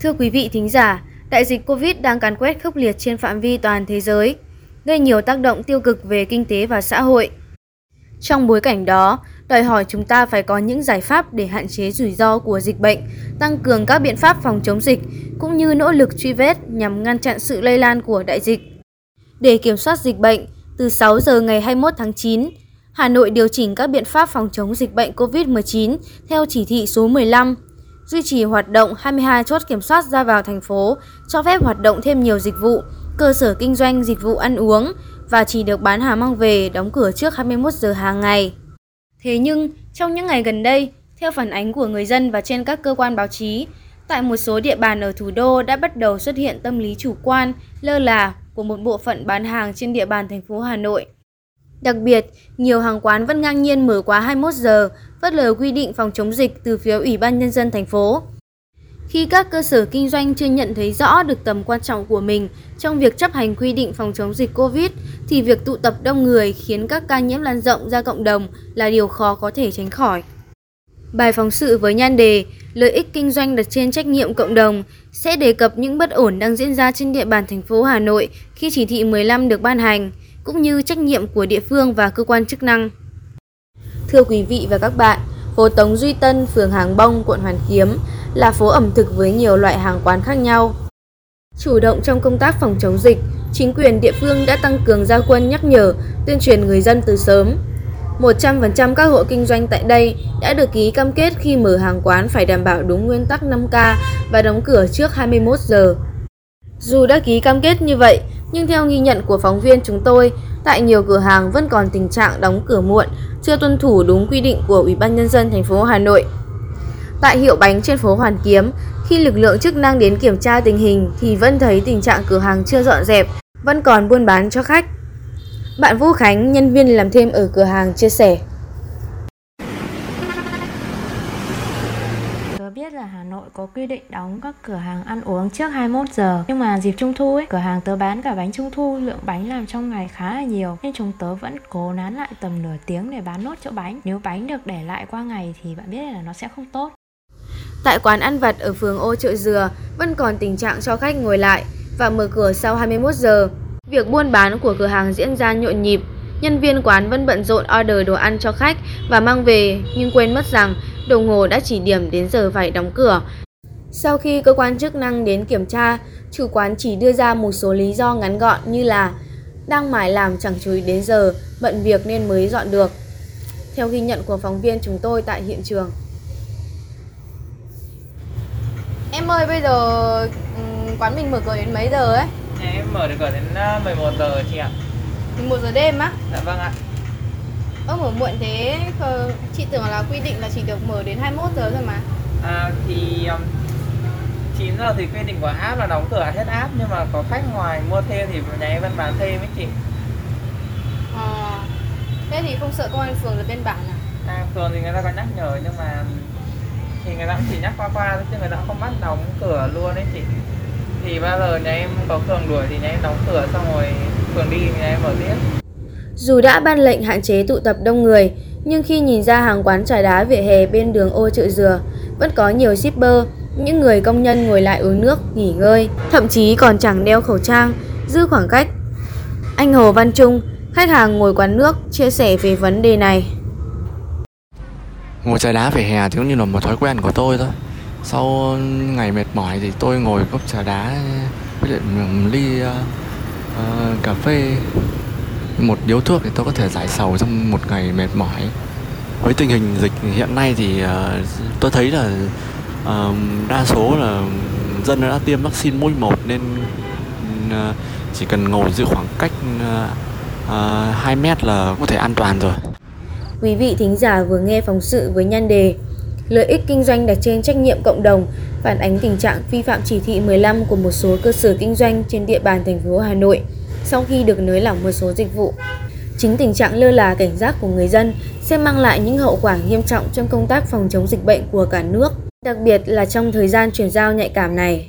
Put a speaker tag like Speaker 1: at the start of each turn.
Speaker 1: Thưa quý vị thính giả, đại dịch Covid đang càn quét khốc liệt trên phạm vi toàn thế giới, gây nhiều tác động tiêu cực về kinh tế và xã hội. Trong bối cảnh đó, đòi hỏi chúng ta phải có những giải pháp để hạn chế rủi ro của dịch bệnh, tăng cường các biện pháp phòng chống dịch, cũng như nỗ lực truy vết nhằm ngăn chặn sự lây lan của đại dịch. Để kiểm soát dịch bệnh, từ 6 giờ ngày 21 tháng 9, Hà Nội điều chỉnh các biện pháp phòng chống dịch bệnh COVID-19 theo chỉ thị số 15 duy trì hoạt động 22 chốt kiểm soát ra vào thành phố, cho phép hoạt động thêm nhiều dịch vụ, cơ sở kinh doanh dịch vụ ăn uống và chỉ được bán hàng mang về đóng cửa trước 21 giờ hàng ngày. Thế nhưng, trong những ngày gần đây, theo phản ánh của người dân và trên các cơ quan báo chí, tại một số địa bàn ở thủ đô đã bắt đầu xuất hiện tâm lý chủ quan, lơ là của một bộ phận bán hàng trên địa bàn thành phố Hà Nội. Đặc biệt, nhiều hàng quán vẫn ngang nhiên mở quá 21 giờ, phớt lờ quy định phòng chống dịch từ phía Ủy ban Nhân dân thành phố. Khi các cơ sở kinh doanh chưa nhận thấy rõ được tầm quan trọng của mình trong việc chấp hành quy định phòng chống dịch COVID, thì việc tụ tập đông người khiến các ca nhiễm lan rộng ra cộng đồng là điều khó có thể tránh khỏi. Bài phóng sự với nhan đề Lợi ích kinh doanh đặt trên trách nhiệm cộng đồng sẽ đề cập những bất ổn đang diễn ra trên địa bàn thành phố Hà Nội khi chỉ thị 15 được ban hành, cũng như trách nhiệm của địa phương và cơ quan chức năng. Thưa quý vị và các bạn, phố Tống Duy Tân, phường Hàng Bông, quận Hoàn Kiếm là phố ẩm thực với nhiều loại hàng quán khác nhau. Chủ động trong công tác phòng chống dịch, chính quyền địa phương đã tăng cường gia quân nhắc nhở, tuyên truyền người dân từ sớm. 100% các hộ kinh doanh tại đây đã được ký cam kết khi mở hàng quán phải đảm bảo đúng nguyên tắc 5K và đóng cửa trước 21 giờ. Dù đã ký cam kết như vậy, nhưng theo ghi nhận của phóng viên chúng tôi, tại nhiều cửa hàng vẫn còn tình trạng đóng cửa muộn, chưa tuân thủ đúng quy định của Ủy ban nhân dân thành phố Hà Nội. Tại hiệu bánh trên phố Hoàn Kiếm, khi lực lượng chức năng đến kiểm tra tình hình thì vẫn thấy tình trạng cửa hàng chưa dọn dẹp, vẫn còn buôn bán cho khách. Bạn Vũ Khánh, nhân viên làm thêm ở cửa hàng chia sẻ.
Speaker 2: biết là Hà Nội có quy định đóng các cửa hàng ăn uống trước 21 giờ. Nhưng mà dịp Trung Thu ấy, cửa hàng tớ bán cả bánh Trung Thu Lượng bánh làm trong ngày khá là nhiều. Nên chúng tớ vẫn cố nán lại tầm nửa tiếng để bán nốt chỗ bánh. Nếu bánh được để lại qua ngày thì bạn biết là nó sẽ không tốt.
Speaker 1: Tại quán ăn vặt ở phường Ô Chợ Dừa vẫn còn tình trạng cho khách ngồi lại và mở cửa sau 21 giờ. Việc buôn bán của cửa hàng diễn ra nhộn nhịp, nhân viên quán vẫn bận rộn order đồ ăn cho khách và mang về nhưng quên mất rằng đồng hồ đã chỉ điểm đến giờ phải đóng cửa. Sau khi cơ quan chức năng đến kiểm tra, chủ quán chỉ đưa ra một số lý do ngắn gọn như là đang mải làm chẳng chú ý đến giờ, bận việc nên mới dọn được. Theo ghi nhận của phóng viên chúng tôi tại hiện trường. Em ơi, bây giờ quán mình mở cửa đến mấy giờ ấy?
Speaker 3: Em mở được cửa đến 11 giờ chị ạ
Speaker 1: 11 giờ đêm á?
Speaker 3: Dạ vâng ạ
Speaker 1: Ơ mở muộn thế chị tưởng là quy định là chỉ được mở đến 21 giờ thôi mà.
Speaker 3: À thì um, 9 giờ thì quy định của app là đóng cửa hết app nhưng mà có khách ngoài mua thêm thì nhà em vẫn bán thêm ấy chị.
Speaker 1: À, thế thì không sợ công an phường là bên bản à?
Speaker 3: À phường thì người ta có nhắc nhở nhưng mà thì người ta cũng chỉ nhắc qua qua thôi chứ người ta không bắt đóng cửa luôn đấy chị. Thì bao giờ nhà em có phường đuổi thì nhà em đóng cửa xong rồi phường đi thì nhà em mở tiếp.
Speaker 1: Dù đã ban lệnh hạn chế tụ tập đông người, nhưng khi nhìn ra hàng quán trà đá vỉa hè bên đường ô chợ dừa, vẫn có nhiều shipper, những người công nhân ngồi lại uống nước, nghỉ ngơi, thậm chí còn chẳng đeo khẩu trang, giữ khoảng cách. Anh Hồ Văn Trung, khách hàng ngồi quán nước, chia sẻ về vấn đề này.
Speaker 4: Ngồi trà đá vỉa hè thì cũng như là một thói quen của tôi thôi. Sau ngày mệt mỏi thì tôi ngồi cốc trà đá với lại ly uh, cà phê một điếu thuốc thì tôi có thể giải sầu trong một ngày mệt mỏi với tình hình dịch hiện nay thì uh, tôi thấy là uh, đa số là dân đã tiêm vaccine mũi một nên uh, chỉ cần ngồi giữ khoảng cách uh, uh, 2 mét là có thể an toàn rồi.
Speaker 1: Quý vị thính giả vừa nghe phóng sự với nhan đề Lợi ích kinh doanh đặt trên trách nhiệm cộng đồng phản ánh tình trạng vi phạm chỉ thị 15 của một số cơ sở kinh doanh trên địa bàn thành phố Hà Nội sau khi được nới lỏng một số dịch vụ. Chính tình trạng lơ là cảnh giác của người dân sẽ mang lại những hậu quả nghiêm trọng trong công tác phòng chống dịch bệnh của cả nước, đặc biệt là trong thời gian chuyển giao nhạy cảm này.